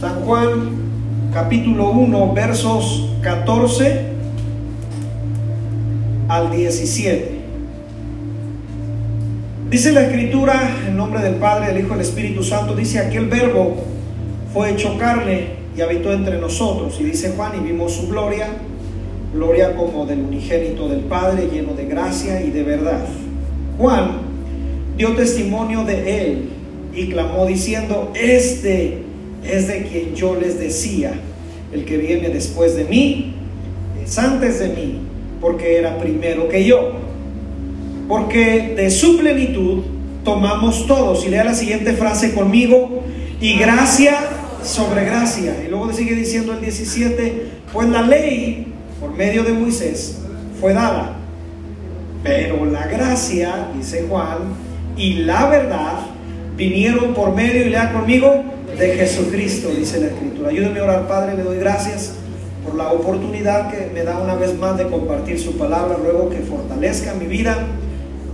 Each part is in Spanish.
San Juan capítulo 1 versos 14 al 17. Dice la escritura en nombre del Padre, del Hijo y del Espíritu Santo, dice aquel verbo fue hecho carne y habitó entre nosotros. Y dice Juan, y vimos su gloria, gloria como del unigénito del Padre, lleno de gracia y de verdad. Juan dio testimonio de él y clamó diciendo, este es de quien yo les decía, el que viene después de mí, es antes de mí, porque era primero que yo. Porque de su plenitud tomamos todos. Y lea la siguiente frase conmigo, y gracia sobre gracia. Y luego sigue diciendo el 17, pues la ley, por medio de Moisés, fue dada. Pero la gracia, dice Juan, y la verdad vinieron por medio, y lea conmigo, de Jesucristo, dice la Escritura. Ayúdeme a orar, Padre, le doy gracias por la oportunidad que me da una vez más de compartir su palabra. Ruego que fortalezca mi vida.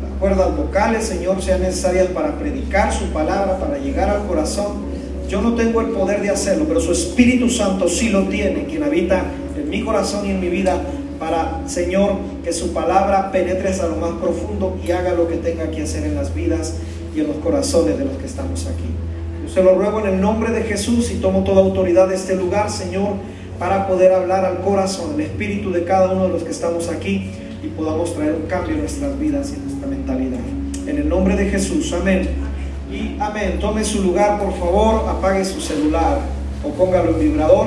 Las cuerdas vocales, Señor, sean necesarias para predicar su palabra, para llegar al corazón. Yo no tengo el poder de hacerlo, pero su Espíritu Santo sí lo tiene, quien habita en mi corazón y en mi vida, para, Señor, que su palabra penetre hasta lo más profundo y haga lo que tenga que hacer en las vidas y en los corazones de los que estamos aquí. Yo se lo ruego en el nombre de Jesús y tomo toda autoridad de este lugar, Señor, para poder hablar al corazón, al espíritu de cada uno de los que estamos aquí y podamos traer un cambio en nuestras vidas y en nuestra mentalidad. En el nombre de Jesús, amén. Y amén. Tome su lugar, por favor, apague su celular o póngalo en vibrador.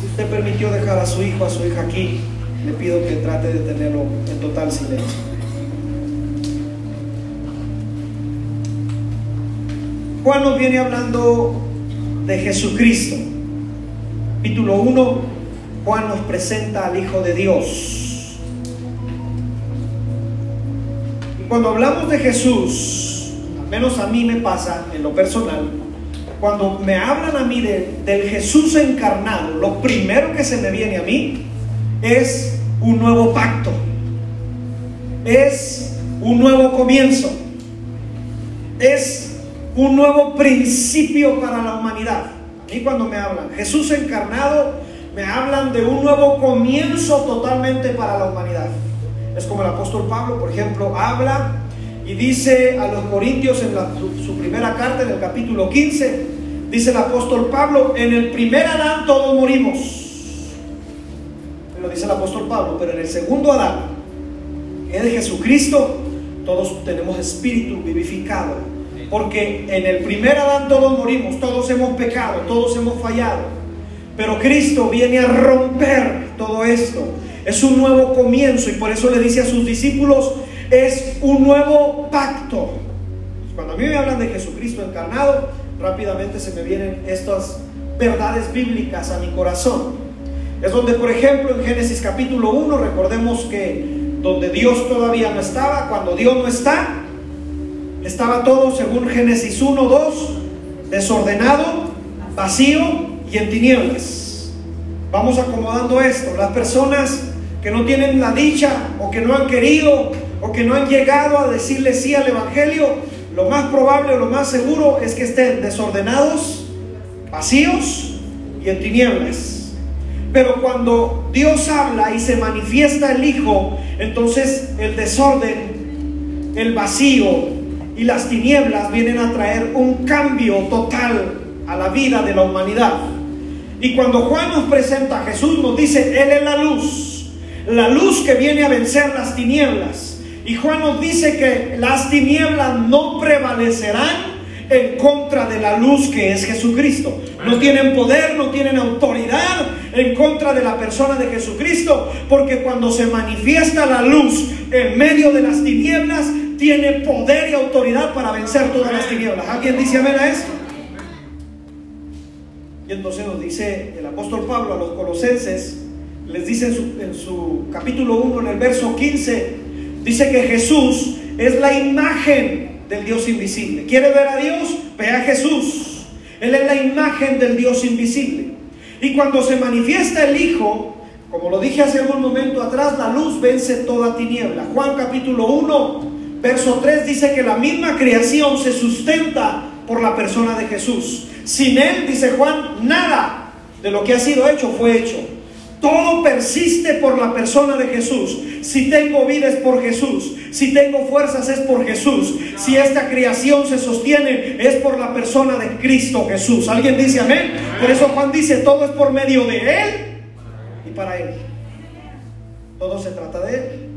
Si usted permitió dejar a su hijo, a su hija aquí, le pido que trate de tenerlo en total silencio. Juan nos viene hablando de Jesucristo. Capítulo 1, Juan nos presenta al Hijo de Dios. Y cuando hablamos de Jesús, al menos a mí me pasa en lo personal, cuando me hablan a mí de, del Jesús encarnado, lo primero que se me viene a mí es un nuevo pacto, es un nuevo comienzo, es un nuevo principio para la humanidad. A mí cuando me hablan Jesús encarnado, me hablan de un nuevo comienzo totalmente para la humanidad. Es como el apóstol Pablo, por ejemplo, habla y dice a los corintios en su, primera carta, en el capítulo 15, dice el apóstol Pablo, en el primer Adán todos morimos. Lo dice el apóstol Pablo, pero en el segundo Adán, de Jesucristo, todos tenemos espíritu vivificado porque en el primer Adán todos morimos, todos hemos pecado, todos hemos fallado. Pero Cristo viene a romper todo esto. Es un nuevo comienzo y por eso le dice a sus discípulos, es un nuevo pacto. Cuando a mí me hablan de Jesucristo encarnado, rápidamente se me vienen estas verdades bíblicas a mi corazón. Es donde, por ejemplo, en Génesis capítulo 1, recordemos que donde Dios todavía no estaba, cuando Dios no está, estaba todo, según Génesis 1, 2, desordenado, vacío y en tinieblas. Vamos acomodando esto. Las personas que no tienen la dicha o que no han querido o que no han llegado a decirle sí al Evangelio, lo más probable o lo más seguro es que estén desordenados, vacíos y en tinieblas. Pero cuando Dios habla y se manifiesta el Hijo, entonces el desorden, el vacío, y las tinieblas vienen a traer un cambio total a la vida de la humanidad. Y cuando Juan nos presenta a Jesús, nos dice, Él es la luz, la luz que viene a vencer las tinieblas. Y Juan nos dice que las tinieblas no prevalecerán en contra de la luz que es Jesucristo. No tienen poder, no tienen autoridad en contra de la persona de Jesucristo, porque cuando se manifiesta la luz en medio de las tinieblas, tiene poder y autoridad para vencer todas las tinieblas. ¿Alguien dice amén a esto? Y entonces nos dice el apóstol Pablo a los colosenses, les dice en su, capítulo 1, en el verso 15, dice que Jesús es la imagen del Dios invisible. ¿Quiere ver a Dios? Ve a Jesús. Él es la imagen del Dios invisible. Y cuando se manifiesta el Hijo, como lo dije hace un momento atrás, la luz vence toda tiniebla. Juan capítulo 1, verso 3 dice que la misma creación se sustenta por la persona de Jesús. Sin Él, dice Juan, nada de lo que ha sido hecho fue hecho. Todo persiste por la persona de Jesús. Si tengo vida es por Jesús. Si tengo fuerzas es por Jesús. Si esta creación se sostiene es por la persona de Cristo Jesús. ¿Alguien dice amén? Por eso Juan dice, todo es por medio de Él y para Él. Todo se trata de Él.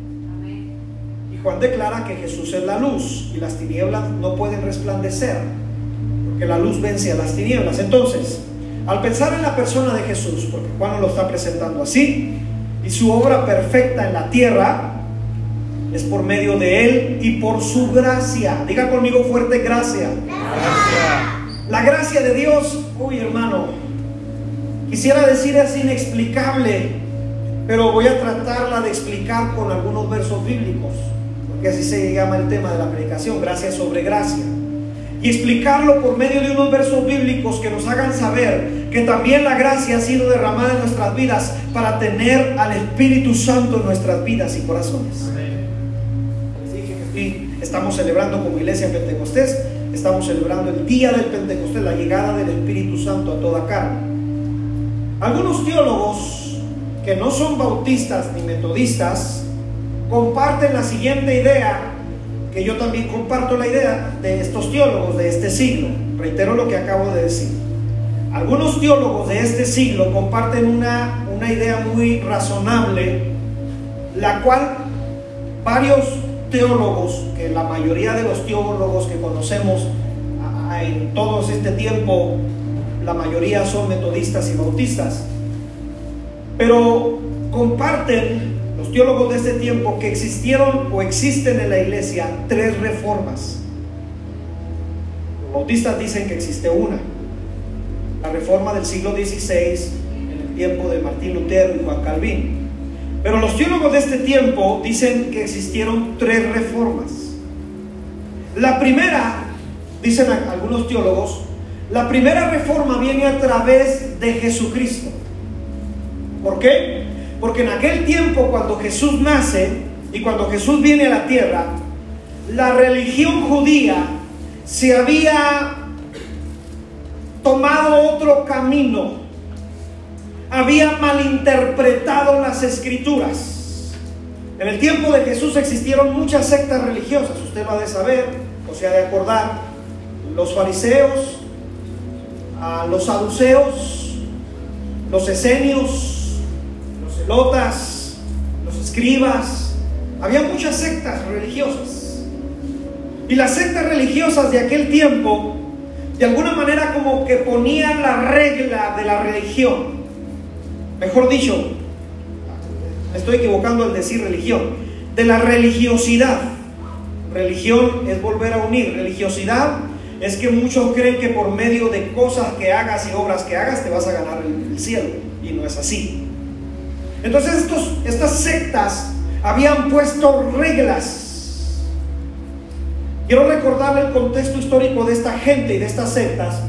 Juan declara que Jesús es la luz y las tinieblas no pueden resplandecer, porque la luz vence a las tinieblas. Entonces, al pensar en la persona de Jesús, porque Juan lo está presentando así, y su obra perfecta en la tierra, es por medio de Él y por su gracia. Diga conmigo fuerte gracia. gracia. La gracia de Dios, uy hermano, quisiera decir es inexplicable, pero voy a tratarla de explicar con algunos versos bíblicos, porque así se llama el tema de la predicación, gracia sobre gracia. Y explicarlo por medio de unos versos bíblicos que nos hagan saber que también la gracia ha sido derramada en nuestras vidas para tener al Espíritu Santo en nuestras vidas y corazones. estamos celebrando como iglesia en Pentecostés, estamos celebrando el día del Pentecostés, la llegada del Espíritu Santo a toda carne. Algunos teólogos que no son bautistas ni metodistas, comparten la siguiente idea, que yo también comparto la idea de estos teólogos de este siglo. Reitero lo que acabo de decir. Algunos teólogos de este siglo comparten una, una idea muy razonable, la cual varios teólogos, que la mayoría de los teólogos que conocemos en todo este tiempo, la mayoría son metodistas y bautistas, pero comparten los teólogos de este tiempo que existieron o existen en la iglesia tres reformas. Los bautistas dicen que existe una. La reforma del siglo XVI, en el tiempo de Martín Lutero y Juan Calvin. Pero los teólogos de este tiempo dicen que existieron tres reformas. La primera, dicen algunos teólogos, la primera reforma viene a través de Jesucristo. ¿Por qué? Porque en aquel tiempo cuando Jesús nace y cuando Jesús viene a la tierra, la religión judía se había tomado otro camino, había malinterpretado las escrituras. En el tiempo de Jesús existieron muchas sectas religiosas, usted ha de saber, o se ha de acordar, los fariseos, los saduceos, los esenios, los escribas, había muchas sectas religiosas. Y las sectas religiosas de aquel tiempo, de alguna manera como que ponían la regla de la religión. Mejor dicho, estoy equivocando al decir religión, de la religiosidad. Religión es volver a unir, religiosidad es que muchos creen que por medio de cosas que hagas y obras que hagas te vas a ganar el, cielo. Y no es así. Entonces estas sectas habían puesto reglas. Quiero recordarle el contexto histórico de esta gente y de estas sectas,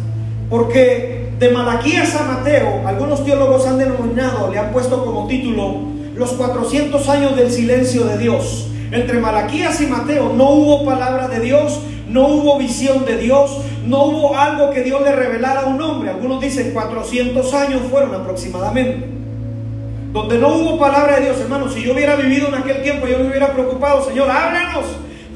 porque de Malaquías a Mateo, algunos teólogos han denominado, le han puesto como título, los 400 años del silencio de Dios. Entre Malaquías y Mateo no hubo palabra de Dios, no hubo visión de Dios, no hubo algo que Dios le revelara a un hombre. Algunos dicen 400 años fueron aproximadamente donde no hubo palabra de Dios, hermano, si yo hubiera vivido en aquel tiempo, yo me hubiera preocupado, Señor, háblanos,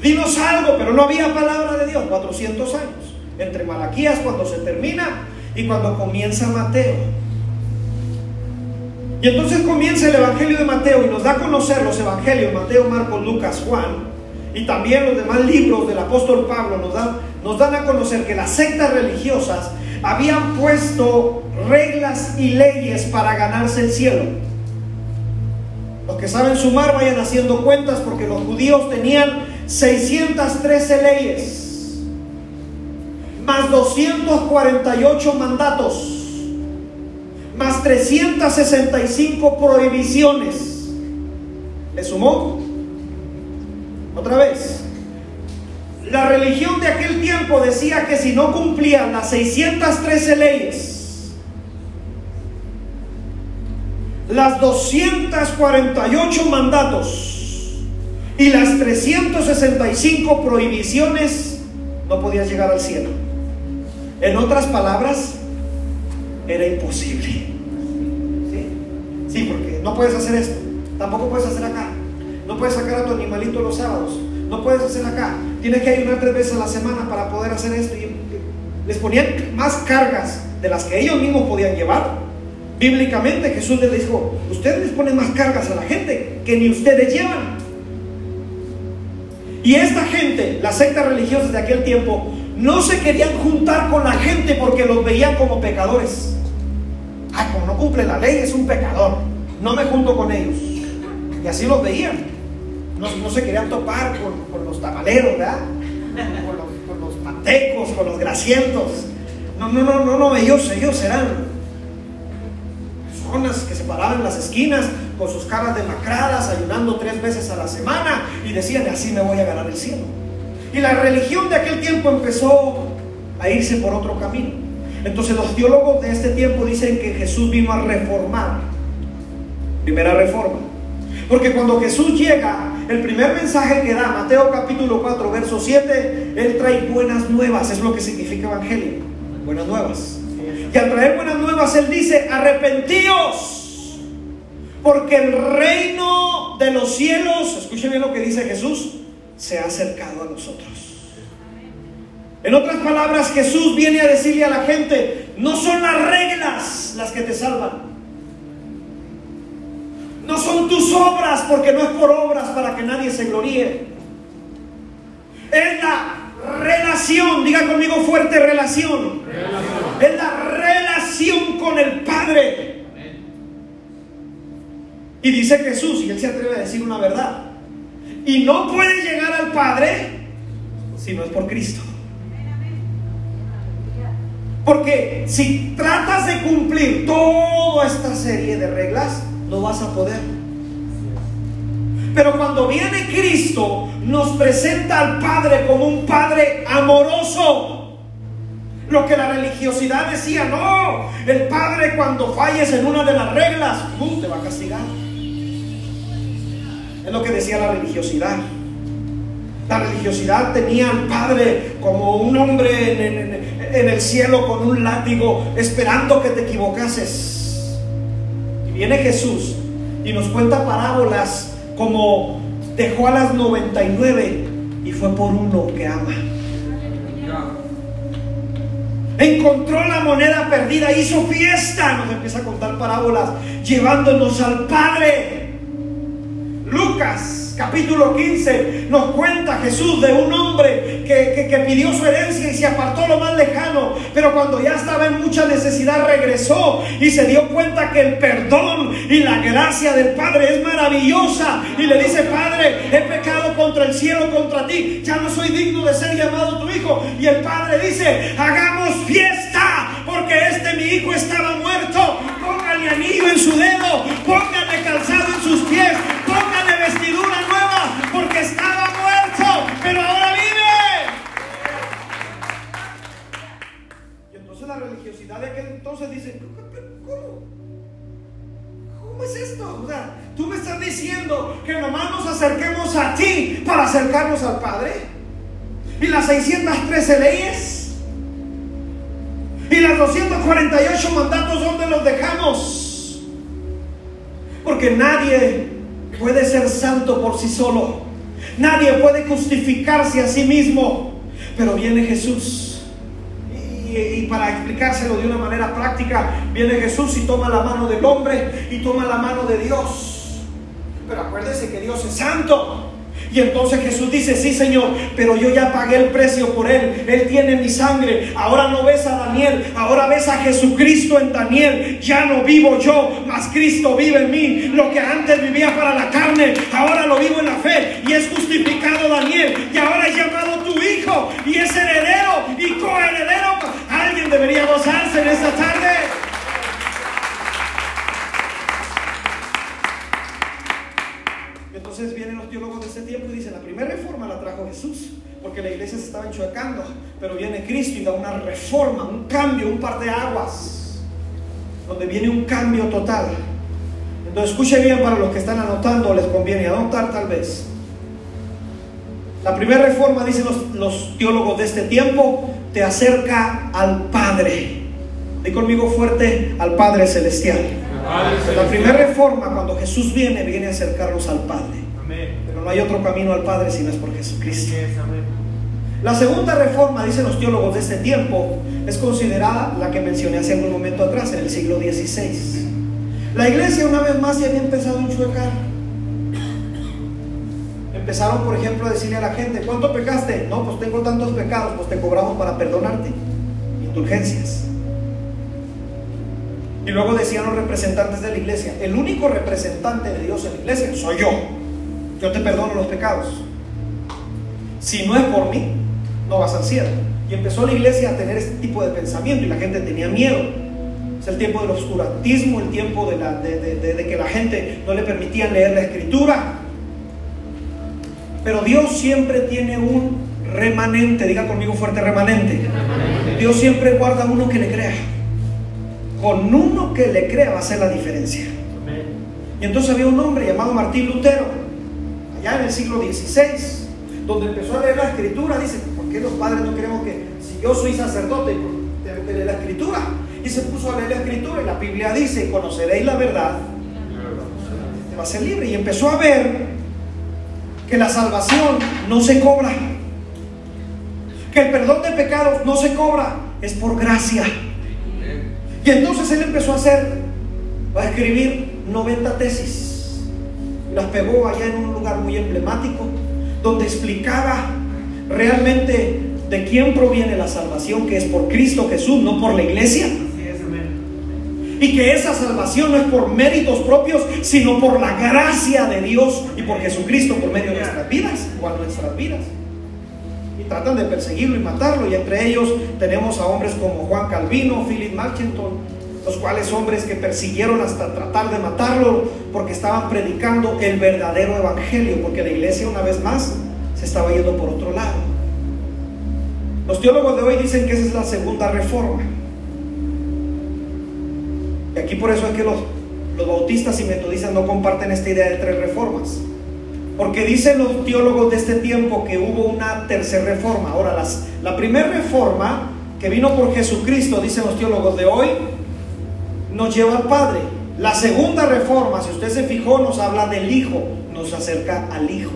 dinos algo, pero no había palabra de Dios, 400 años, entre Malaquías cuando se termina y cuando comienza Mateo. Y entonces comienza el Evangelio de Mateo y nos da a conocer los Evangelios, Mateo, Marcos, Lucas, Juan, y también los demás libros del apóstol Pablo nos dan, nos dan a conocer que las sectas religiosas habían puesto reglas y leyes para ganarse el cielo. Los que saben sumar vayan haciendo cuentas porque los judíos tenían 613 leyes, más 248 mandatos, más 365 prohibiciones. ¿Le sumó? Otra vez. La religión de aquel tiempo decía que si no cumplían las 613 leyes, las 248 mandatos y las 365 prohibiciones, no podías llegar al cielo. En otras palabras, era imposible. ¿Sí? Sí, porque no puedes hacer esto, tampoco puedes hacer acá. No puedes sacar a tu animalito los sábados, no puedes hacer acá. Tienes que ayunar tres veces a la semana para poder hacer esto. Y les ponían más cargas de las que ellos mismos podían llevar. Bíblicamente Jesús les dijo, ustedes les ponen más cargas a la gente que ni ustedes llevan. Y esta gente, las sectas religiosas de aquel tiempo, no se querían juntar con la gente porque los veían como pecadores. Ay, como no cumple la ley, es un pecador. No me junto con ellos. Y así los veían. No, se querían topar con, los tamaleros, ¿verdad? Con los, con los mantecos, con los grasientos. No, no, no, no, no, ellos, ellos eran personas que se paraban en las esquinas con sus caras demacradas, ayunando tres veces a la semana y decían, así me voy a ganar el cielo. Y la religión de aquel tiempo empezó a irse por otro camino. Entonces los teólogos de este tiempo dicen que Jesús vino a reformar. Primera reforma. Porque cuando Jesús llega, el primer mensaje que da, Mateo capítulo 4, verso 7, Él trae buenas nuevas, es lo que significa evangelio, buenas nuevas. Y al traer buenas nuevas, Él dice, arrepentíos, porque el reino de los cielos, escuchen bien lo que dice Jesús, se ha acercado a nosotros. En otras palabras, Jesús viene a decirle a la gente, no son las reglas las que te salvan. No son tus obras, porque no es por obras para que nadie se gloríe. Es la relación, diga conmigo fuerte relación. Es la relación con el Padre. Y dice Jesús, y él se atreve a decir una verdad. Y no puede llegar al Padre si no es por Cristo. Porque si tratas de cumplir toda esta serie de reglas, no vas a poder. Pero cuando viene Cristo, nos presenta al Padre como un Padre amoroso. Lo que la religiosidad decía, no, el Padre cuando falles en una de las reglas, te va a castigar. Es lo que decía la religiosidad. La religiosidad tenía al Padre como un hombre en, el cielo con un látigo, esperando que te equivocases. Y viene Jesús y nos cuenta parábolas como dejó a las 99 y fue por uno que ama. Encontró la moneda perdida, hizo fiesta, nos empieza a contar parábolas, llevándonos al Padre. Lucas capítulo 15 nos cuenta Jesús de un hombre que, que, pidió su herencia y se apartó lo más lejano, pero cuando ya estaba en mucha necesidad regresó y se dio cuenta que el perdón y la gracia del Padre es maravillosa y le dice, Padre, he pecado contra el cielo, contra ti, ya no soy digno de ser llamado tu hijo. Y el Padre dice, hagamos fiesta porque este mi hijo estaba muerto, póngale anillo en su dedo, póngale calzado en sus pies, póngale vestidura nueva, porque estaba muerto, pero ahora vive. Y entonces la religiosidad de aquel entonces dice, ¿cómo? ¿Cómo es esto? Tú me estás diciendo que nomás nos acerquemos a ti para acercarnos al Padre. Y las 613 leyes y las 248 mandatos, ¿dónde los dejamos? Porque nadie puede ser santo por sí solo. Nadie puede justificarse a sí mismo. Pero viene Jesús. Y, para explicárselo de una manera práctica, viene Jesús y toma la mano del hombre y toma la mano de Dios. Pero acuérdense que Dios es santo. Y entonces Jesús dice, sí Señor, pero yo ya pagué el precio por él. Él tiene mi sangre. Ahora no ves a Daniel, ahora ves a Jesucristo en Daniel. Ya no vivo yo, mas Cristo vive en mí. Lo que antes vivía para la carne, ahora lo vivo en la fe. Y es justificado Daniel. Y ahora es llamado tu hijo. Y es heredero y coheredero. Debería gozarse en esta tarde. Entonces vienen los teólogos de ese tiempo y dicen, la primera reforma la trajo Jesús, porque la iglesia se estaba enchuecando, pero viene Cristo y da una reforma, un cambio, un par de aguas, donde viene un cambio total. Entonces escuche bien para los que están anotando, les conviene anotar tal vez. La primera reforma, dicen los, los teólogos de este tiempo, te acerca al Padre. Di conmigo fuerte al Padre Celestial. La primera reforma, cuando Jesús viene, viene a acercarnos al Padre. Pero no hay otro camino al Padre si no es por Jesucristo. La segunda reforma, dicen los teólogos de este tiempo, es considerada la que mencioné hace un momento atrás, en el siglo XVI. La iglesia una vez más ya había empezado a enchuecar. Empezaron, por ejemplo, a decirle a la gente, ¿cuánto pecaste? No, pues tengo tantos pecados, pues te cobramos para perdonarte. Indulgencias. Y luego decían los representantes de la iglesia, el único representante de Dios en la iglesia soy yo. Yo te perdono los pecados. Si no es por mí, no vas al cielo. Y empezó la iglesia a tener este tipo de pensamiento y la gente tenía miedo. Es el tiempo del oscurantismo, el tiempo de, de, que la gente no le permitía leer la escritura. Pero Dios siempre tiene un remanente, diga conmigo fuerte remanente. Dios siempre guarda uno que le crea. Con uno que le crea va a ser la diferencia. Y entonces había un hombre llamado Martín Lutero, allá en el siglo XVI, donde empezó a leer la escritura. Dice, ¿por qué los padres no queremos que, si yo soy sacerdote, tengo que leer la escritura? Y se puso a leer la escritura y la Biblia dice, conoceréis la verdad, te va a ser libre. Y empezó a ver que la salvación no se cobra, que el perdón de pecados no se cobra, es por gracia. Y entonces él empezó a hacer, a escribir 90 tesis. Las pegó allá en un lugar muy emblemático, donde explicaba realmente de quién proviene la salvación, que es por Cristo Jesús, no por la iglesia. Y que esa salvación no es por méritos propios, sino por la gracia de Dios y por Jesucristo por medio de nuestras vidas o a nuestras vidas tratan de perseguirlo y matarlo. Y entre ellos tenemos a hombres como Juan Calvino, Philip Marchenton, los cuales hombres que persiguieron hasta tratar de matarlo porque estaban predicando el verdadero evangelio, porque la iglesia una vez más se estaba yendo por otro lado. Los teólogos de hoy dicen que esa es la segunda reforma. Y aquí por eso es que los, los bautistas y metodistas no comparten esta idea de tres reformas. Porque dicen los teólogos de este tiempo que hubo una tercera reforma. Ahora, las, la primera reforma que vino por Jesucristo, dicen los teólogos de hoy, nos lleva al Padre. La segunda reforma, si usted se fijó, nos habla del Hijo, nos acerca al Hijo.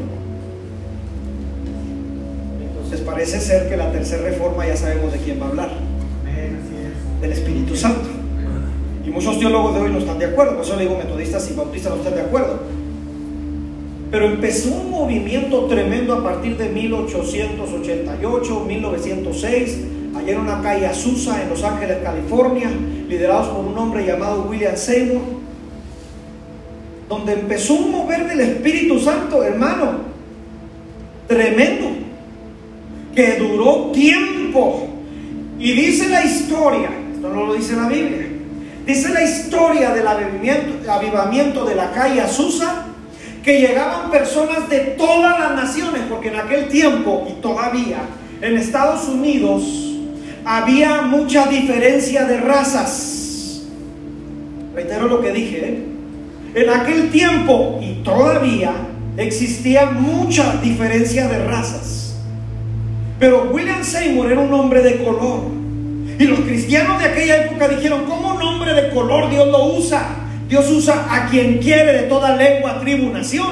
Entonces parece ser que la tercera reforma ya sabemos de quién va a hablar. Del Espíritu Santo. Y muchos teólogos de hoy no están de acuerdo, por eso le digo metodistas y bautistas no están de acuerdo. Pero empezó un movimiento tremendo a partir de 1888, 1906, allá en una calle Azusa, en Los Ángeles, California, liderados por un hombre llamado William Seymour, donde empezó un mover del Espíritu Santo, hermano, tremendo, que duró tiempo. Y dice la historia, esto no lo dice la Biblia, dice la historia del avivamiento, de la calle Azusa que llegaban personas de todas las naciones, porque en aquel tiempo y todavía en Estados Unidos había mucha diferencia de razas. Reitero lo que dije, ¿eh? en aquel tiempo y todavía existía mucha diferencia de razas. Pero William Seymour era un hombre de color. Y los cristianos de aquella época dijeron, ¿cómo un hombre de color Dios lo usa? Dios usa a quien quiere de toda lengua, tribu, nación.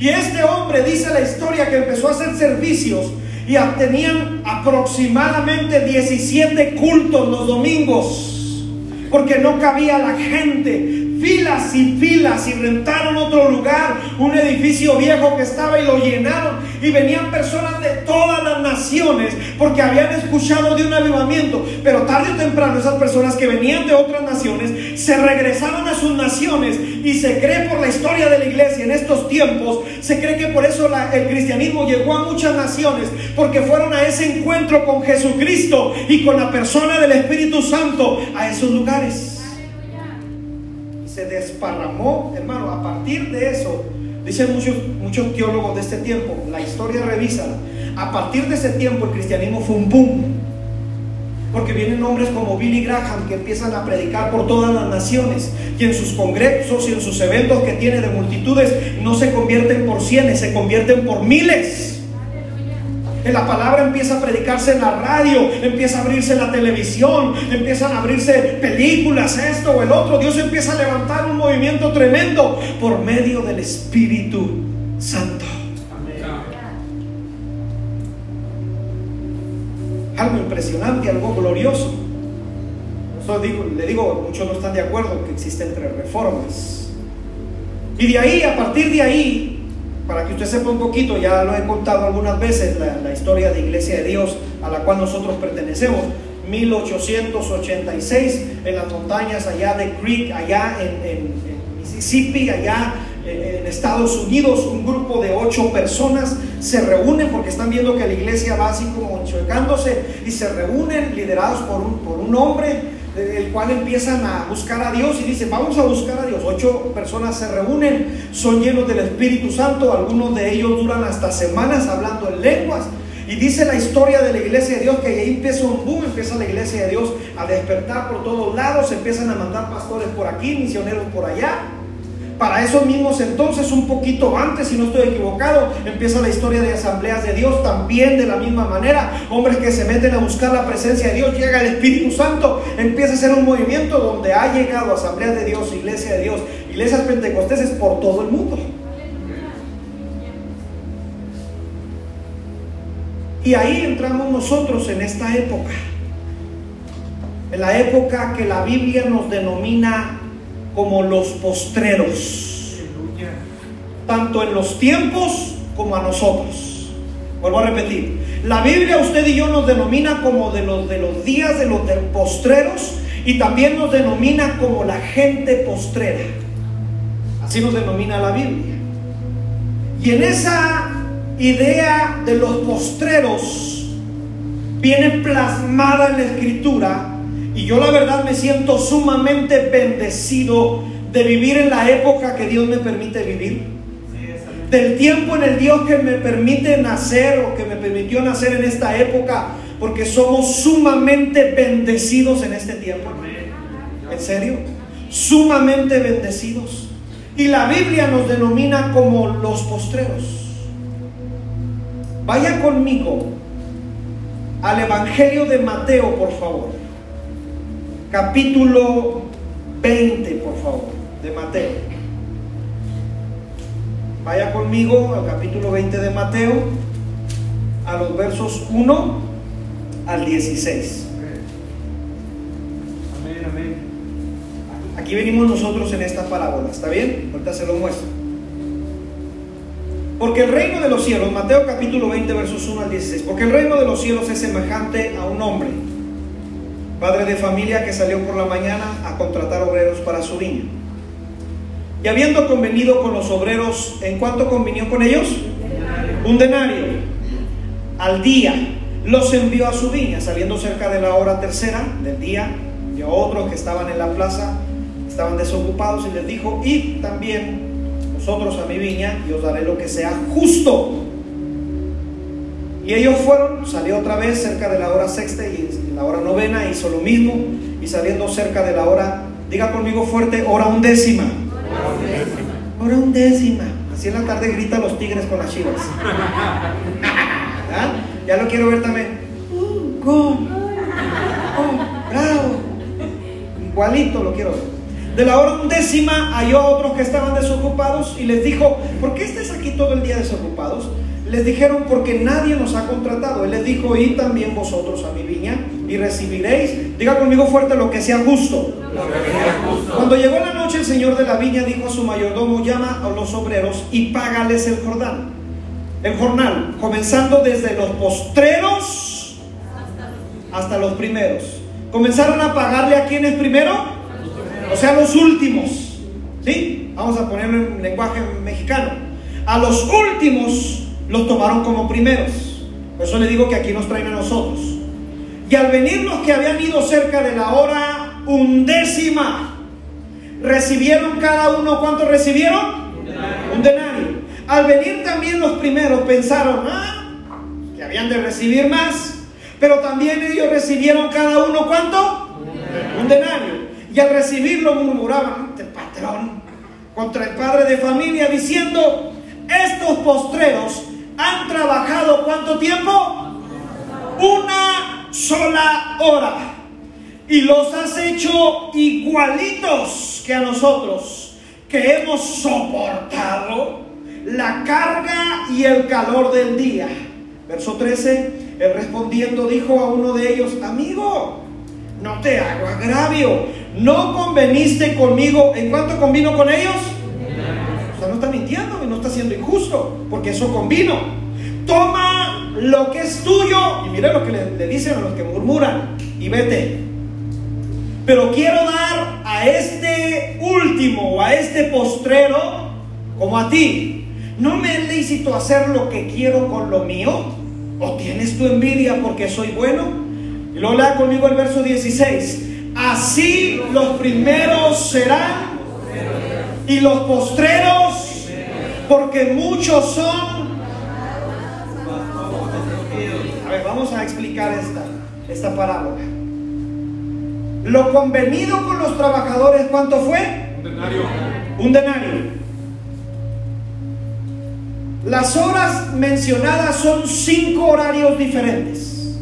Y este hombre dice la historia que empezó a hacer servicios y tenían aproximadamente 17 cultos los domingos, porque no cabía la gente filas y filas y rentaron otro lugar, un edificio viejo que estaba y lo llenaron. Y venían personas de todas las naciones porque habían escuchado de un avivamiento, pero tarde o temprano esas personas que venían de otras naciones se regresaban a sus naciones y se cree por la historia de la iglesia en estos tiempos, se cree que por eso el cristianismo llegó a muchas naciones porque fueron a ese encuentro con Jesucristo y con la persona del Espíritu Santo a esos lugares se desparramó, hermano, a partir de eso, dicen muchos, muchos teólogos de este tiempo, la historia revisa, a partir de ese tiempo el cristianismo fue un boom. Porque vienen hombres como Billy Graham que empiezan a predicar por todas las naciones y en sus congresos y en sus eventos que tiene de multitudes no se convierten por cienes, se convierten por miles. La palabra empieza a predicarse en la radio, empieza a abrirse la televisión, empiezan a abrirse películas, esto o el otro. Dios empieza a levantar un movimiento tremendo por medio del Espíritu Santo. Algo impresionante, algo glorioso. le digo, muchos no están de acuerdo que existen tres reformas. Y de ahí, a partir de ahí, para que usted sepa un poquito, ya lo he contado algunas veces, la, historia de Iglesia de Dios a la cual nosotros pertenecemos. 1886 en las montañas allá de Creek, allá en, Mississippi, allá en Estados Unidos, un grupo de ocho personas se reúnen porque están viendo que la iglesia va así como enchuecándose y se reúnen liderados por un, por un hombre el cual empiezan a buscar a Dios y dicen, vamos a buscar a Dios. Ocho personas se reúnen, son llenos del Espíritu Santo, algunos de ellos duran hasta semanas hablando en lenguas. Y dice la historia de la iglesia de Dios que ahí empieza un boom, empieza la iglesia de Dios a despertar por todos lados, empiezan a mandar pastores por aquí, misioneros por allá. Para esos mismos entonces, un poquito antes, si no estoy equivocado, empieza la historia de asambleas de Dios también de la misma manera. Hombres que se meten a buscar la presencia de Dios, llega el Espíritu Santo, empieza a ser un movimiento donde ha llegado asambleas de Dios, iglesia de Dios, iglesias pentecosteses por todo el mundo. Y ahí entramos nosotros en esta época, en la época que la Biblia nos denomina como los postreros, tanto en los tiempos como a nosotros. Vuelvo a repetir, la Biblia usted y yo nos denomina como de los, de los días de los postreros y también nos denomina como la gente postrera. Así nos denomina la Biblia. Y en esa idea de los postreros viene plasmada en la escritura y yo la verdad me siento sumamente bendecido de vivir en la época que Dios me permite vivir. Del tiempo en el Dios que me permite nacer o que me permitió nacer en esta época, porque somos sumamente bendecidos en este tiempo. ¿En serio? Sumamente bendecidos. Y la Biblia nos denomina como los postreros. Vaya conmigo al Evangelio de Mateo, por favor capítulo 20, por favor, de Mateo. Vaya conmigo al capítulo 20 de Mateo, a los versos 1 al 16. Amén, amén. Aquí venimos nosotros en esta parábola, ¿está bien? Ahorita se lo muestro. Porque el reino de los cielos, Mateo capítulo 20, versos 1 al 16, porque el reino de los cielos es semejante a un hombre padre de familia que salió por la mañana a contratar obreros para su viña. Y habiendo convenido con los obreros, ¿en cuánto convenió con ellos? Un denario al día. Los envió a su viña, saliendo cerca de la hora tercera del día, y a otros que estaban en la plaza, estaban desocupados, y les dijo, id también vosotros a mi viña, y os daré lo que sea justo. Y ellos fueron, salió otra vez cerca de la hora sexta y la hora novena hizo lo mismo y saliendo cerca de la hora, diga conmigo fuerte, hora undécima. Hora undécima. Así en la tarde grita los tigres con las chivas. ¿Ah? Ya lo quiero ver también. Oh. Igualito lo quiero ver. De la hora undécima halló otros que estaban desocupados y les dijo, ¿por qué estés aquí todo el día desocupados? Les dijeron, porque nadie nos ha contratado. Él les dijo, y también vosotros a mi viña y recibiréis, diga conmigo fuerte, lo que sea justo. Cuando llegó la noche, el señor de la viña dijo a su mayordomo, llama a los obreros y págales el jornal. El jornal, comenzando desde los postreros hasta los primeros. Comenzaron a pagarle a quienes primero, o sea, los últimos. ¿Sí? Vamos a ponerlo en lenguaje mexicano. A los últimos los tomaron como primeros. Por eso le digo que aquí nos traen a nosotros. Y al venir los que habían ido cerca de la hora undécima, recibieron cada uno, ¿cuánto recibieron? Un denario. Al venir también los primeros pensaron, ah, que habían de recibir más, pero también ellos recibieron cada uno, ¿cuánto? Un denario. Y al recibirlo murmuraban el patrón contra el padre de familia diciendo, estos postreros han trabajado cuánto tiempo? Una sola hora. Y los has hecho igualitos que a nosotros, que hemos soportado la carga y el calor del día. Verso 13, él respondiendo dijo a uno de ellos, amigo, no te hago agravio, no conveniste conmigo, ¿en cuánto convino con ellos? O sea, no está mintiendo y no está siendo injusto, porque eso convino. Toma lo que es tuyo, y mire lo que le, dicen a los que murmuran, y vete. Pero quiero dar a este último, a este postrero, como a ti. ¿No me es lícito hacer lo que quiero con lo mío? ¿O tienes tu envidia porque soy bueno? Y luego lea conmigo el verso 16. Así los primeros serán y los postreros, porque muchos son. A explicar esta, esta parábola. Lo convenido con los trabajadores, ¿cuánto fue? Un denario. Un denario. Las horas mencionadas son cinco horarios diferentes.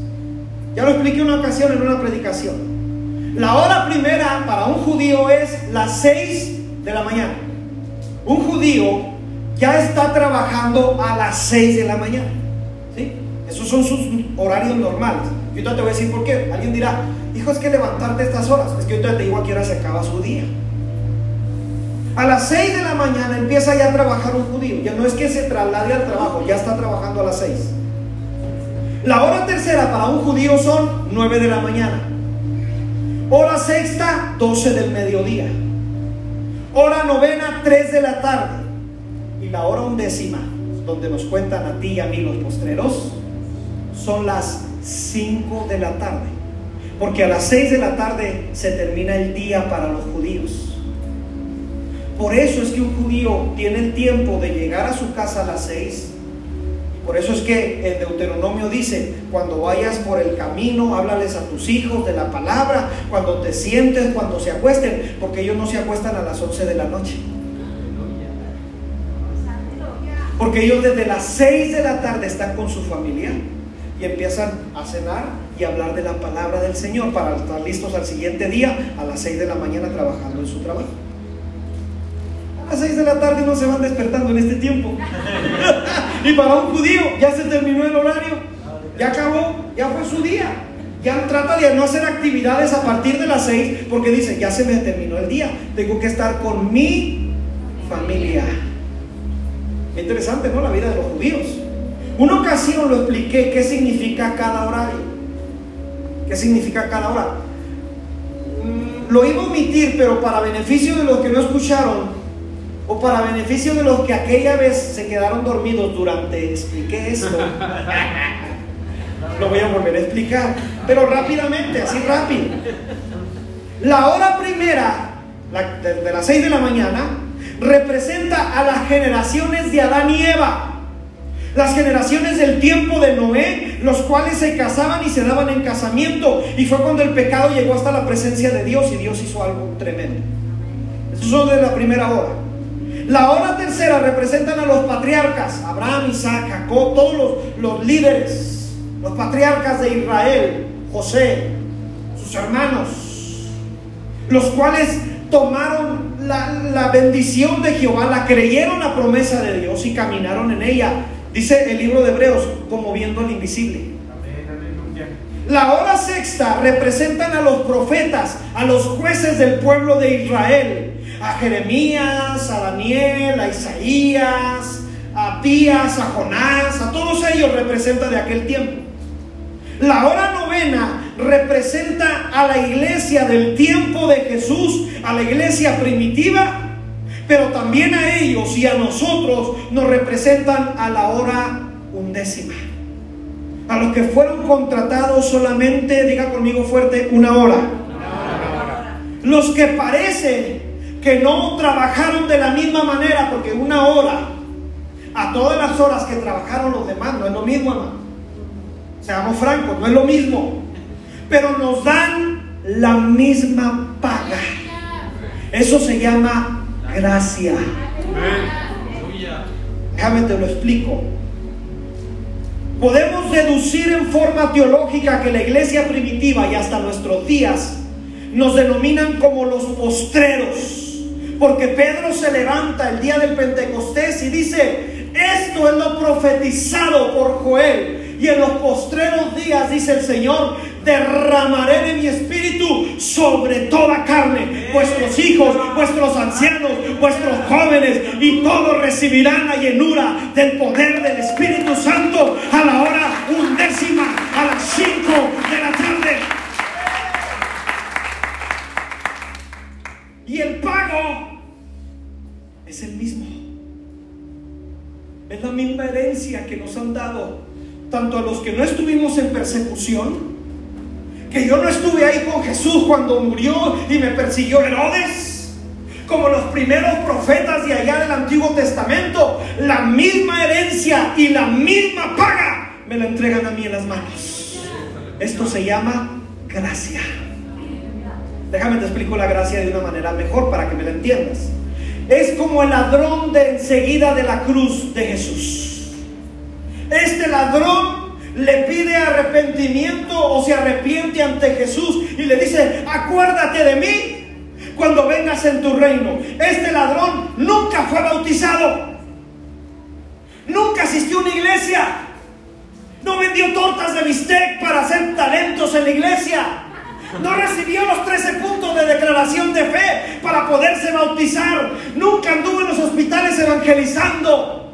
Ya lo expliqué una ocasión en una predicación. La hora primera para un judío es las seis de la mañana. Un judío ya está trabajando a las seis de la mañana. ¿sí? Esos son sus horarios normales. Y ahorita te voy a decir por qué. Alguien dirá, hijo, es que levantarte estas horas. Es que ahorita te digo a qué hora se acaba su día. A las 6 de la mañana empieza ya a trabajar un judío. Ya no es que se traslade al trabajo, ya está trabajando a las 6. La hora tercera para un judío son 9 de la mañana. Hora sexta, 12 del mediodía. Hora novena, 3 de la tarde. Y la hora undécima, donde nos cuentan a ti y a mí los postreros, son las 5 de la tarde. Porque a las 6 de la tarde se termina el día para los judíos. Por eso es que un judío tiene el tiempo de llegar a su casa a las 6. Por eso es que el Deuteronomio dice, cuando vayas por el camino, háblales a tus hijos de la palabra, cuando te sientes, cuando se acuesten, porque ellos no se acuestan a las 11 de la noche. Porque ellos desde las 6 de la tarde están con su familia y empiezan a cenar y hablar de la palabra del Señor para estar listos al siguiente día a las 6 de la mañana trabajando en su trabajo. A las 6 de la tarde no se van despertando en este tiempo. y para un judío ya se terminó el horario, ya acabó, ya fue su día. Ya trata de no hacer actividades a partir de las 6 porque dice, ya se me terminó el día, tengo que estar con mi familia. Interesante, ¿no? La vida de los judíos. Una ocasión lo expliqué qué significa cada horario. ¿Qué significa cada hora? Mm, Lo iba a omitir, pero para beneficio de los que no escucharon, o para beneficio de los que aquella vez se quedaron dormidos durante expliqué esto, lo voy a volver a explicar, pero rápidamente, así rápido. La hora primera, la- de, de las 6 de la mañana, representa a las generaciones de Adán y Eva. Las generaciones del tiempo de Noé, los cuales se casaban y se daban en casamiento. Y fue cuando el pecado llegó hasta la presencia de Dios y Dios hizo algo tremendo. Eso son de la primera hora. La hora tercera representan a los patriarcas, Abraham, Isaac, Jacob, todos los, los líderes, los patriarcas de Israel, José, sus hermanos, los cuales tomaron la, la bendición de Jehová, la creyeron la promesa de Dios y caminaron en ella. Dice el libro de Hebreos, como viendo al invisible. La hora sexta representan a los profetas, a los jueces del pueblo de Israel, a Jeremías, a Daniel, a Isaías, a Pías, a Jonás, a todos ellos representa de aquel tiempo. La hora novena representa a la iglesia del tiempo de Jesús, a la iglesia primitiva, pero también a ellos y a nosotros nos representan a la hora undécima. A los que fueron contratados solamente, diga conmigo fuerte, una hora. Los que parece que no trabajaron de la misma manera, porque una hora a todas las horas que trabajaron los demás no es lo mismo, hermano. Seamos francos, no es lo mismo. Pero nos dan la misma paga. Eso se llama gracia. Déjame te lo explico. podemos deducir en forma teológica que la iglesia primitiva y hasta nuestros días nos denominan como los postreros. Porque Pedro se levanta el día del Pentecostés y dice, esto es lo profetizado por Joel. Y en los postreros días, dice el Señor, derramaré de mi espíritu sobre toda carne. Vuestros hijos, vuestros ancianos, vuestros jóvenes y todos recibirán la llenura del poder del Espíritu Santo a la hora undécima, a las cinco de la tarde. Y el pago es el mismo. Es la misma herencia que nos han dado tanto a los que no estuvimos en persecución, que yo no estuve ahí con Jesús cuando murió y me persiguió Herodes, como los primeros profetas de allá del Antiguo Testamento, la misma herencia y la misma paga me la entregan a mí en las manos. Esto se llama gracia. Déjame te explico la gracia de una manera mejor para que me la entiendas. Es como el ladrón de enseguida de la cruz de Jesús. Este ladrón le pide arrepentimiento o se arrepiente ante Jesús y le dice, acuérdate de mí cuando vengas en tu reino. Este ladrón nunca fue bautizado, nunca asistió a una iglesia, no vendió tortas de bistec para hacer talentos en la iglesia. No recibió los 13 puntos de declaración de fe para poderse bautizar. Nunca anduvo en los hospitales evangelizando.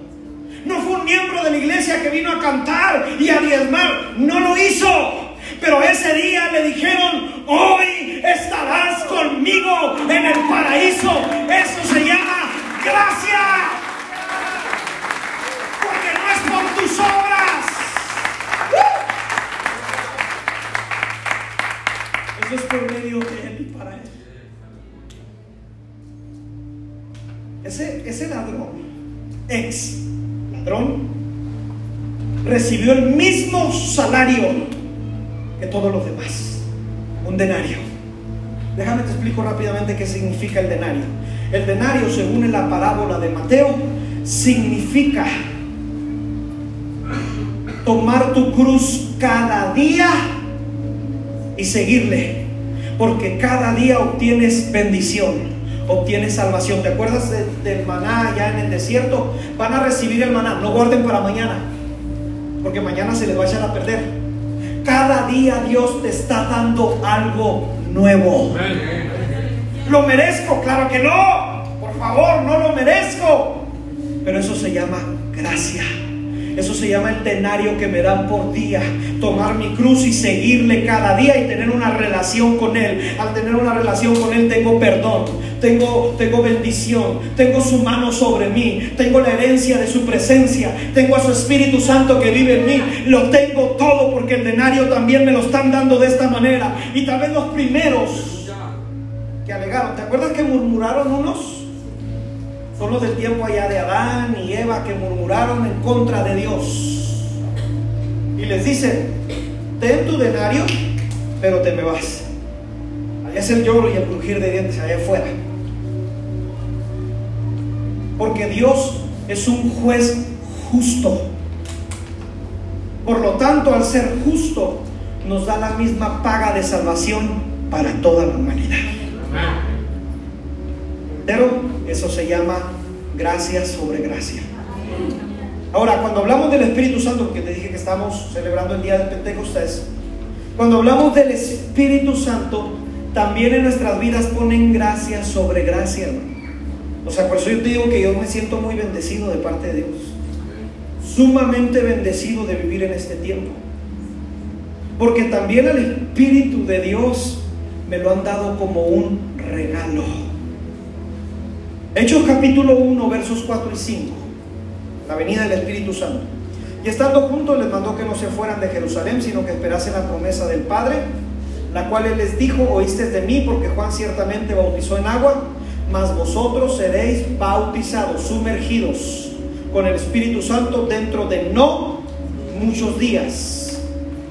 Miembro de la iglesia que vino a cantar y a diezmar. No lo hizo. Pero ese día le dijeron, hoy estarás conmigo en el paraíso. Eso se llama gracia. Porque no es por tus obras. Eso es por medio de Él y para Él. Ese, ese ladrón, ex recibió el mismo salario que todos los demás. Un denario. Déjame te explico rápidamente qué significa el denario. El denario, según la parábola de Mateo, significa tomar tu cruz cada día y seguirle. Porque cada día obtienes bendición, obtienes salvación. ¿Te acuerdas de- del maná allá en el desierto? Van a recibir el maná, no guarden para mañana, porque mañana se les va a echar a perder. Cada día Dios te está dando algo nuevo. ¿Lo merezco? Claro que no. Por favor, no lo merezco. Pero eso se llama gracia. Eso se llama el denario que me dan por día. Tomar mi cruz y seguirle cada día y tener una relación con Él. Al tener una relación con Él tengo perdón, tengo, tengo bendición, tengo su mano sobre mí, tengo la herencia de su presencia, tengo a su Espíritu Santo que vive en mí. Lo tengo todo porque el denario también me lo están dando de esta manera. Y tal vez los primeros que alegaron, ¿te acuerdas que murmuraron unos? Son los del tiempo allá de Adán y Eva que murmuraron en contra de Dios. Y les dicen, ten tu denario, pero te me vas. Allá es el lloro y el crujir de dientes allá afuera. Porque Dios es un juez justo. Por lo tanto, al ser justo, nos da la misma paga de salvación para toda la humanidad. Pero eso se llama gracia sobre gracia. Ahora, cuando hablamos del Espíritu Santo, porque te dije que estamos celebrando el día de Pentecostés, cuando hablamos del Espíritu Santo, también en nuestras vidas ponen gracia sobre gracia. O sea, por eso yo te digo que yo me siento muy bendecido de parte de Dios. Sumamente bendecido de vivir en este tiempo. Porque también el Espíritu de Dios me lo han dado como un regalo. Hechos capítulo 1, versos 4 y 5. La venida del Espíritu Santo. Y estando juntos les mandó que no se fueran de Jerusalén, sino que esperasen la promesa del Padre, la cual él les dijo, oíste de mí, porque Juan ciertamente bautizó en agua, mas vosotros seréis bautizados, sumergidos con el Espíritu Santo dentro de no muchos días.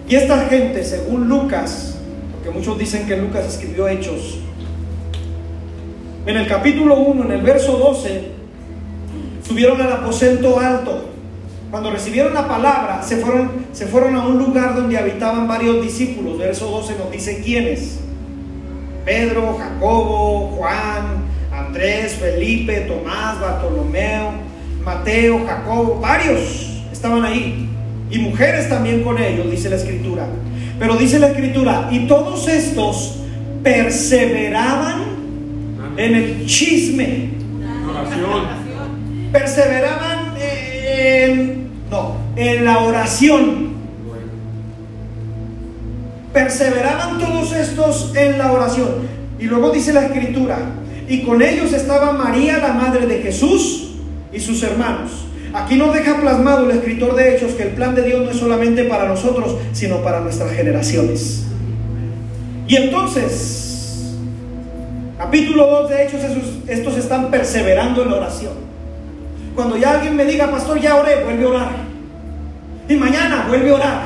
Y esta gente, según Lucas, porque muchos dicen que Lucas escribió Hechos, en el capítulo 1, en el verso 12, subieron al aposento alto cuando recibieron la palabra, se fueron, se fueron a un lugar donde habitaban varios discípulos. Verso 12 nos dice quiénes. Pedro, Jacobo, Juan, Andrés, Felipe, Tomás, Bartolomeo, Mateo, Jacobo, varios estaban ahí. Y mujeres también con ellos, dice la escritura. Pero dice la escritura, y todos estos perseveraban en el chisme. Perseveraban en, no, en la oración. Perseveraban todos estos en la oración. Y luego dice la escritura, y con ellos estaba María, la madre de Jesús, y sus hermanos. Aquí nos deja plasmado el escritor de Hechos que el plan de Dios no es solamente para nosotros, sino para nuestras generaciones. Y entonces, capítulo 2 de Hechos, estos están perseverando en la oración. Cuando ya alguien me diga, pastor, ya oré, vuelve a orar. Y mañana vuelve a orar.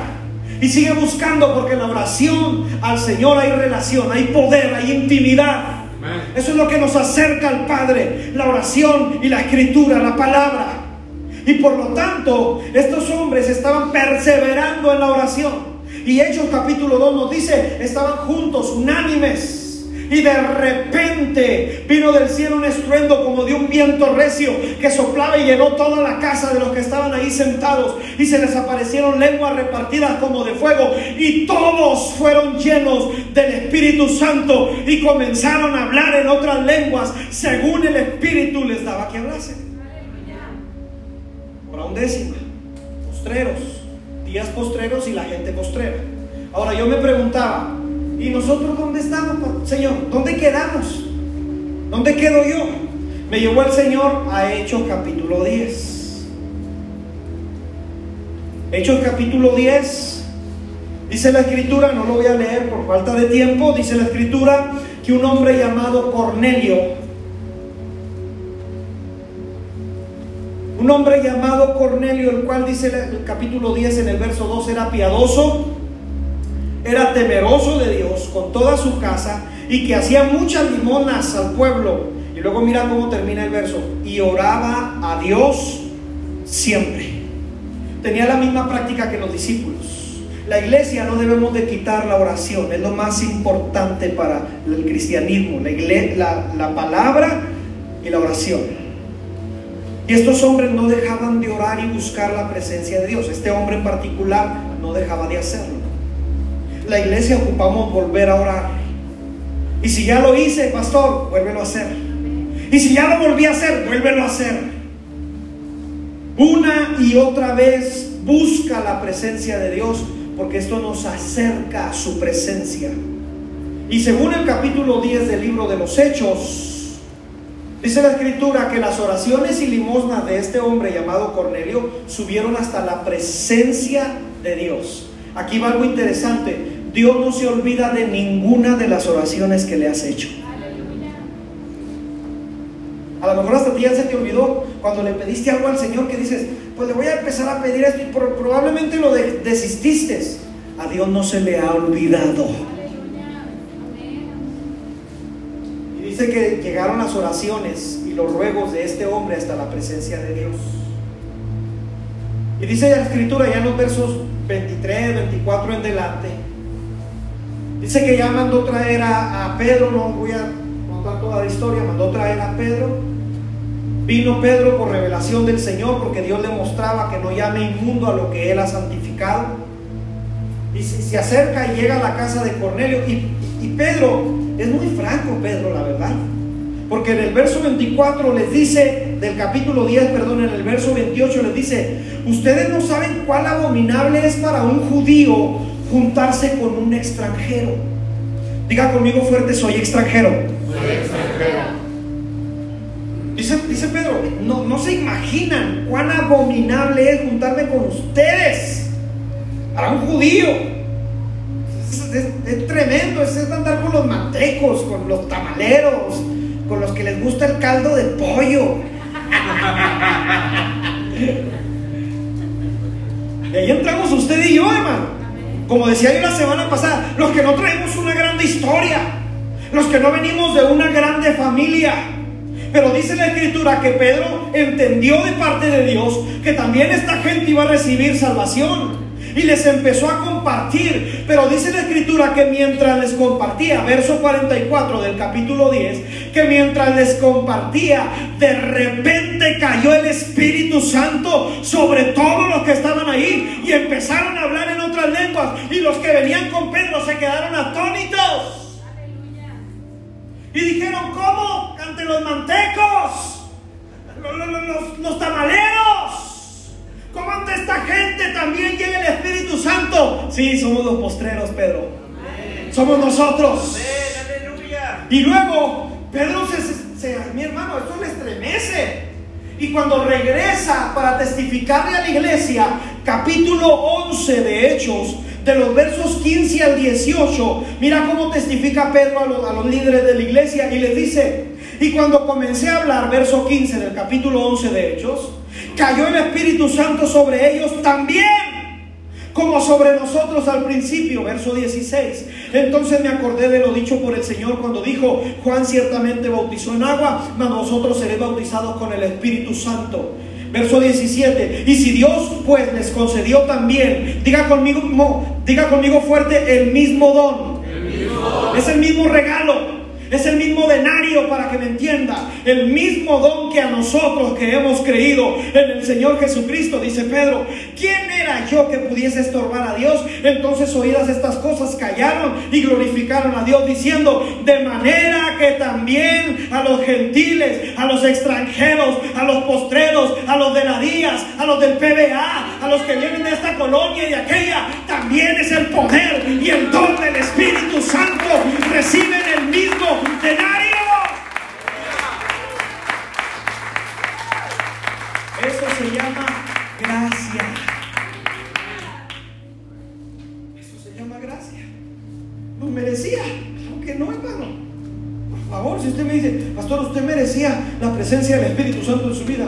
Y sigue buscando porque en la oración al Señor hay relación, hay poder, hay intimidad. Eso es lo que nos acerca al Padre, la oración y la escritura, la palabra. Y por lo tanto, estos hombres estaban perseverando en la oración. Y Hechos capítulo 2 nos dice, estaban juntos, unánimes. Y de repente vino del cielo un estruendo como de un viento recio que soplaba y llenó toda la casa de los que estaban ahí sentados. Y se les aparecieron lenguas repartidas como de fuego. Y todos fueron llenos del Espíritu Santo y comenzaron a hablar en otras lenguas según el Espíritu les daba que hablasen. Por undécima, postreros, días postreros y la gente postrera. Ahora yo me preguntaba, ¿Y nosotros dónde estamos, Señor? ¿Dónde quedamos? ¿Dónde quedo yo? Me llevó el Señor a Hechos capítulo 10. Hechos capítulo 10. Dice la escritura, no lo voy a leer por falta de tiempo, dice la escritura que un hombre llamado Cornelio, un hombre llamado Cornelio, el cual dice el capítulo 10 en el verso 2 era piadoso, era temeroso de Dios con toda su casa y que hacía muchas limonas al pueblo. Y luego mira cómo termina el verso. Y oraba a Dios siempre. Tenía la misma práctica que los discípulos. La iglesia no debemos de quitar la oración, es lo más importante para el cristianismo, la, la palabra y la oración. Y estos hombres no dejaban de orar y buscar la presencia de Dios. Este hombre en particular no dejaba de hacerlo la iglesia ocupamos volver a orar. Y si ya lo hice, pastor, vuélvelo a hacer. Y si ya lo volví a hacer, vuélvelo a hacer. Una y otra vez busca la presencia de Dios, porque esto nos acerca a su presencia. Y según el capítulo 10 del libro de los Hechos, dice la escritura que las oraciones y limosnas de este hombre llamado Cornelio subieron hasta la presencia de Dios. Aquí va algo interesante. Dios no se olvida de ninguna de las oraciones que le has hecho. A lo mejor hasta ti ya se te olvidó cuando le pediste algo al Señor que dices, pues le voy a empezar a pedir esto y probablemente lo desististe. A Dios no se le ha olvidado. Y dice que llegaron las oraciones y los ruegos de este hombre hasta la presencia de Dios. Y dice la escritura ya en los versos 23, 24 en delante, Dice que ya mandó traer a, Pedro, no voy a contar toda la historia, mandó traer a Pedro. Vino Pedro por revelación del Señor porque Dios le mostraba que no llame inmundo a lo que él ha santificado. Y se, acerca y llega a la casa de Cornelio. Y, y Pedro, es muy franco Pedro, la verdad. Porque en el verso 24 les dice, del capítulo 10, perdón, en el verso 28 les dice, ustedes no saben cuál abominable es para un judío juntarse con un extranjero. Diga conmigo fuerte, soy extranjero. Dice, dice Pedro, no, no se imaginan cuán abominable es juntarme con ustedes. Para un judío. Es, tremendo, es andar con los mantecos, con los tamaleros, con los que les gusta el caldo de pollo. Y ahí entramos usted y yo, hermano. Como decía yo la semana pasada, los que no traemos una grande historia, los que no venimos de una grande familia, Pero dice la escritura que Pedro entendió de parte de Dios que también esta gente iba a recibir salvación y les empezó a compartir. Pero dice la escritura que mientras les compartía, verso 44 del capítulo 10, que mientras les compartía, de repente cayó el Espíritu Santo sobre todos los que estaban ahí y empezaron a hablar en otras lenguas. Y los que venían con Pedro se quedaron atónitos. Y dijeron, ¿cómo? Ante los mantecos, los, los tamaleros. ¿Cómo ante esta gente también llega el Espíritu Santo? Sí, somos los postreros, Pedro. Somos nosotros. Y luego, Pedro se, mi hermano, esto le estremece. Y cuando regresa para testificarle a la iglesia, capítulo 11 de Hechos, de los versos 15 al 18, mira cómo testifica Pedro a los, a los líderes de la iglesia y les dice, y cuando comencé a hablar, verso 15 del capítulo 11 de Hechos, cayó el Espíritu Santo sobre ellos también, como sobre nosotros al principio, verso 16. Entonces me acordé de lo dicho por el Señor cuando dijo, Juan ciertamente bautizó en agua, mas nosotros seremos bautizados con el Espíritu Santo. Verso 17. Y si Dios pues les concedió también, diga conmigo, diga conmigo fuerte, el mismo don. Es el mismo regalo. Es el mismo denario para que me entienda. El mismo don que a nosotros que hemos creído en el Señor Jesucristo, dice Pedro. ¿Quién era yo que pudiese estorbar a Dios? Entonces oídas estas cosas callaron y glorificaron a Dios diciendo, de manera que también a los gentiles, a los extranjeros, a los postreros, a los de la Díaz, a los del PBA, a los que vienen de esta colonia y de aquella, también es el poder y el don del Espíritu Santo. Reciben el mismo denario. Eso se llama gracia. Eso se llama gracia. No merecía, aunque no, hermano. Por favor, si usted me dice, pastor, usted merecía la presencia del Espíritu Santo en su vida,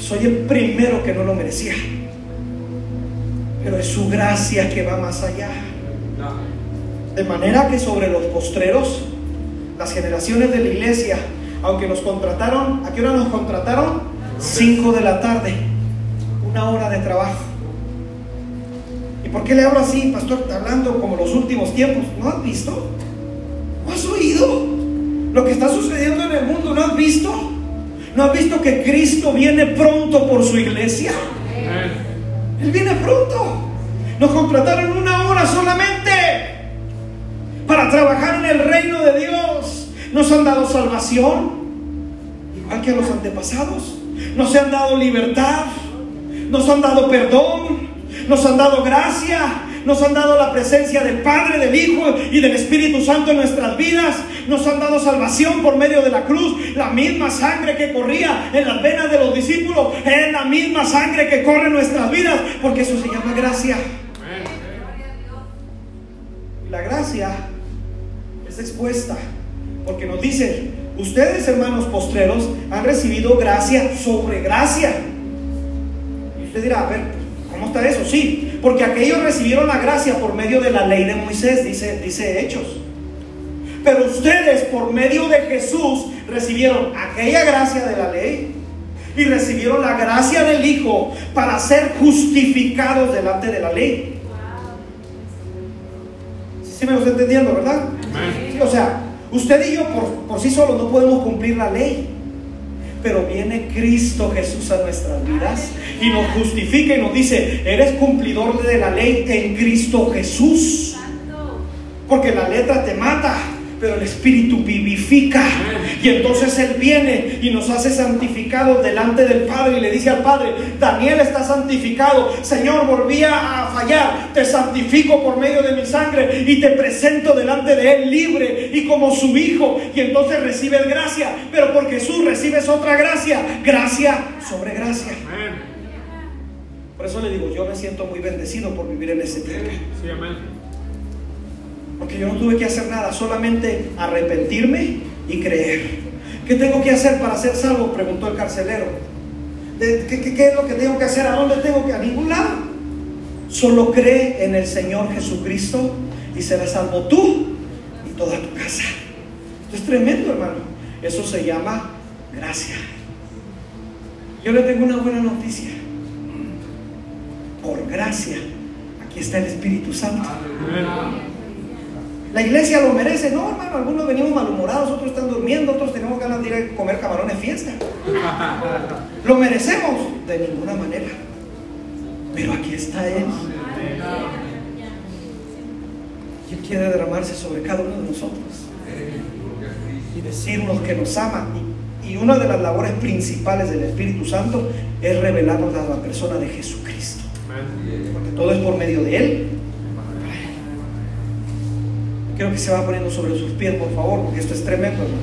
soy el primero que no lo merecía. Pero es su gracia que va más allá. De manera que sobre los postreros las generaciones de la iglesia, aunque nos contrataron, ¿a qué hora nos contrataron? 5 de la tarde, una hora de trabajo. ¿Y por qué le hablo así, pastor? Hablando como los últimos tiempos. ¿No has visto? ¿No has oído lo que está sucediendo en el mundo? ¿No has visto? ¿No has visto que Cristo viene pronto por su iglesia? Él viene pronto. Nos contrataron una hora solamente para trabajar en el reino de Dios. Nos han dado salvación, igual que a los antepasados. Nos han dado libertad, nos han dado perdón, nos han dado gracia, nos han dado la presencia del Padre, del Hijo y del Espíritu Santo en nuestras vidas, nos han dado salvación por medio de la cruz, la misma sangre que corría en las venas de los discípulos, es la misma sangre que corre en nuestras vidas, porque eso se llama gracia. La gracia expuesta, porque nos dice, ustedes hermanos postreros han recibido gracia sobre gracia. Y usted dirá, a ver, ¿cómo está eso? Sí, porque aquellos recibieron la gracia por medio de la ley de Moisés, dice, dice Hechos. Pero ustedes por medio de Jesús recibieron aquella gracia de la ley y recibieron la gracia del Hijo para ser justificados delante de la ley. ¿Sí me lo está entendiendo, verdad? o sea, usted y yo por, por sí solos no podemos cumplir la ley. Pero viene Cristo Jesús a nuestras vidas y nos justifica y nos dice, eres cumplidor de la ley en Cristo Jesús. Porque la letra te mata, pero el Espíritu vivifica. Y entonces Él viene y nos hace santificados delante del Padre y le dice al Padre, Daniel está santificado, Señor, volvía a fallar, te santifico por medio de mi sangre y te presento delante de Él libre y como su hijo. Y entonces recibes gracia, pero por Jesús recibes otra gracia, gracia sobre gracia. Por eso le digo, yo me siento muy bendecido por vivir en ese tiempo. Porque yo no tuve que hacer nada, solamente arrepentirme y creer. ¿Qué tengo que hacer para ser salvo? Preguntó el carcelero. ¿Qué, es lo que tengo que hacer? ¿A dónde tengo que? A ningún lado. Solo cree en el Señor Jesucristo y serás salvo tú y toda tu casa. Esto es tremendo, hermano. Eso se llama gracia. Yo le tengo una buena noticia. Por gracia, aquí está el Espíritu Santo. La iglesia lo merece, no hermano, algunos venimos malhumorados, otros están durmiendo, otros tenemos ganas de ir a comer camarones fiesta. Lo merecemos de ninguna manera. Pero aquí está Él. Y Él quiere derramarse sobre cada uno de nosotros y decirnos que nos ama. Y, y una de las labores principales del Espíritu Santo es revelarnos a la persona de Jesucristo. Porque todo es por medio de Él. Quiero que se va poniendo sobre sus pies, por favor, porque esto es tremendo, hermano.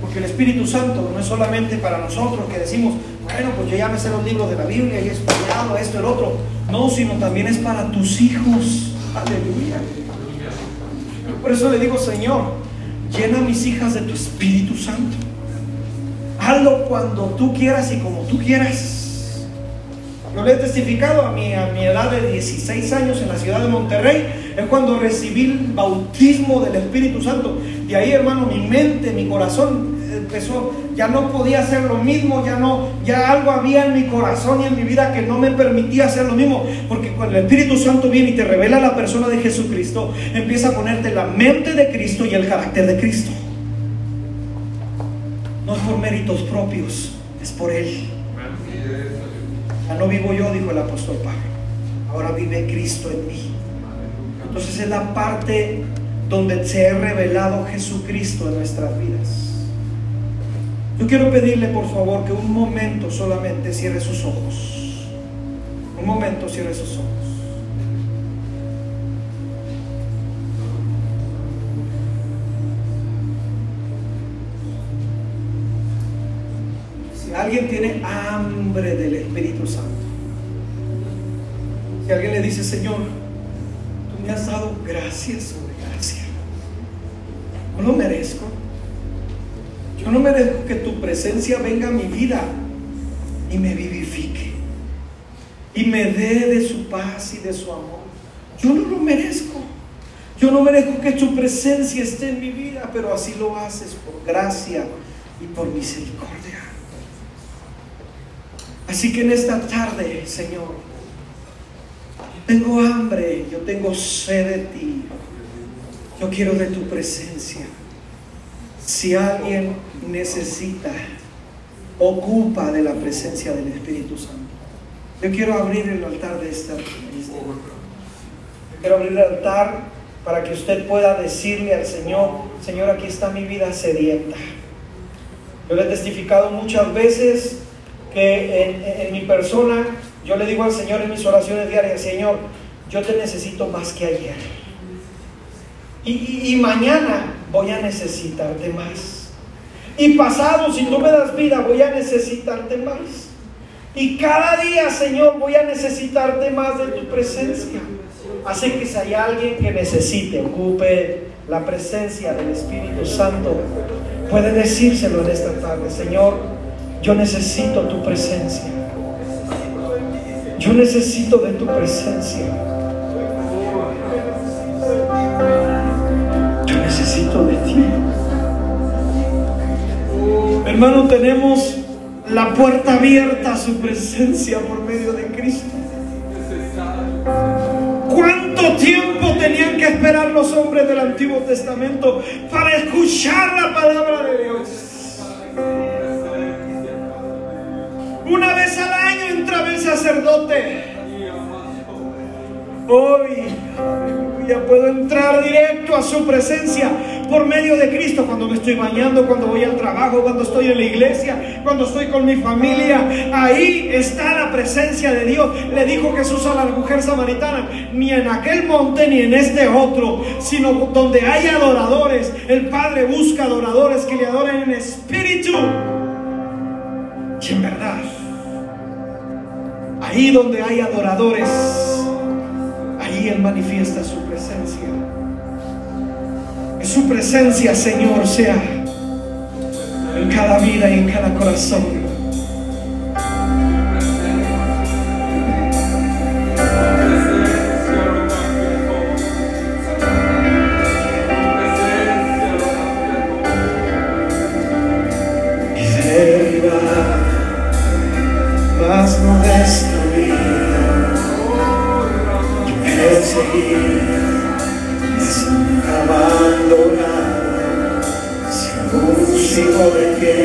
Porque el Espíritu Santo no es solamente para nosotros que decimos, bueno, pues yo ya me sé los libros de la Biblia y he estudiado esto, el otro. No, sino también es para tus hijos. Aleluya. Por eso le digo, Señor, llena a mis hijas de tu Espíritu Santo. Hazlo cuando tú quieras y como tú quieras. Yo le he testificado a mi, a mi edad de 16 años en la ciudad de Monterrey. Es cuando recibí el bautismo del Espíritu Santo. De ahí, hermano, mi mente, mi corazón empezó, ya no podía hacer lo mismo, ya no, ya algo había en mi corazón y en mi vida que no me permitía hacer lo mismo, porque cuando el Espíritu Santo viene y te revela la persona de Jesucristo, empieza a ponerte la mente de Cristo y el carácter de Cristo. No es por méritos propios, es por Él. No vivo yo, dijo el apóstol Pablo. Ahora vive Cristo en mí. Entonces es la parte donde se ha revelado Jesucristo en nuestras vidas. Yo quiero pedirle por favor que un momento solamente cierre sus ojos. Un momento cierre sus ojos. Alguien tiene hambre del Espíritu Santo, si alguien le dice, Señor, tú me has dado gracias sobre gracia, no lo merezco. Yo no merezco que tu presencia venga a mi vida y me vivifique y me dé de su paz y de su amor. Yo no lo merezco. Yo no merezco que tu presencia esté en mi vida, pero así lo haces por gracia y por misericordia. Así que en esta tarde, Señor, tengo hambre, yo tengo sed de ti. Yo quiero de tu presencia. Si alguien necesita, ocupa de la presencia del Espíritu Santo. Yo quiero abrir el altar de esta. Quiero abrir el altar para que usted pueda decirle al Señor, Señor, aquí está mi vida sedienta. Yo le he testificado muchas veces que en, mi persona, yo le digo al Señor en mis oraciones diarias, Señor, yo te necesito más que ayer. Y, y, mañana voy a necesitarte más. Y pasado, si tú me das vida, voy a necesitarte más. Y cada día, Señor, voy a necesitarte más de tu presencia. Así que si hay alguien que necesite, ocupe la presencia del Espíritu Santo, puede decírselo en esta tarde, Señor, yo necesito tu presencia. Yo necesito de tu presencia. Yo necesito de ti. Hermano, tenemos la puerta abierta a su presencia por medio de Cristo. ¿Cuánto tiempo tenían que esperar los hombres del Antiguo Testamento para escuchar la palabra de Dios? Una vez al año entraba el sacerdote. Hoy ya puedo entrar directo a su presencia por medio de Cristo cuando me estoy bañando, cuando voy al trabajo, cuando estoy en la iglesia, cuando estoy con mi familia. Ahí está la presencia de Dios. Le dijo Jesús a la mujer samaritana, ni en aquel monte ni en este otro, sino donde hay adoradores. El Padre busca adoradores que le adoren en espíritu y en verdad. Ahí donde hay adoradores, ahí Él manifiesta su presencia. Que su presencia, Señor, sea en cada vida y en cada corazón. seguirás abandonado sin músico de que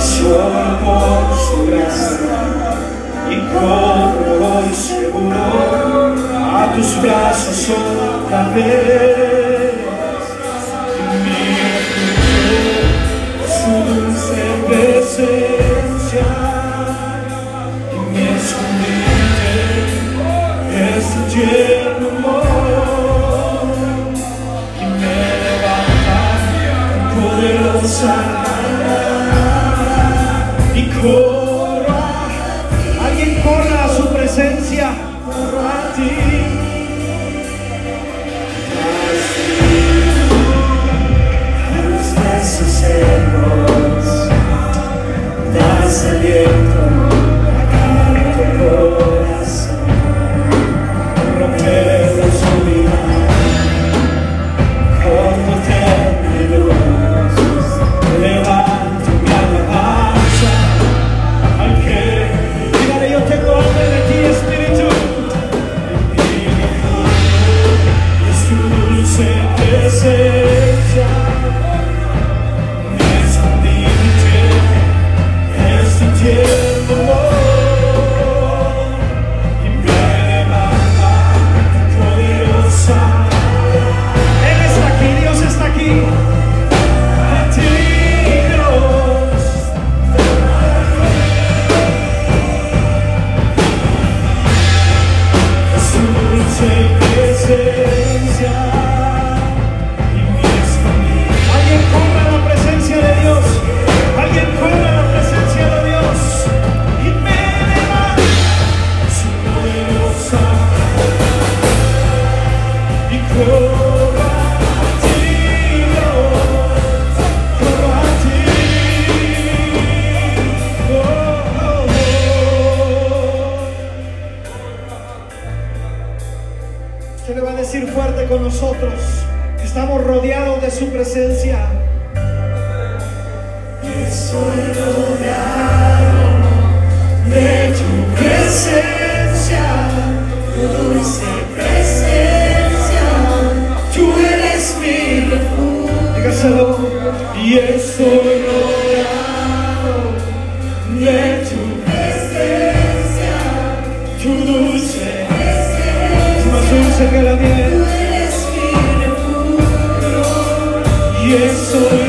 su amor, su gracia y como hoy seguro a tus brazos otra vez me su dulce presencia sun. seca la miel. Y eso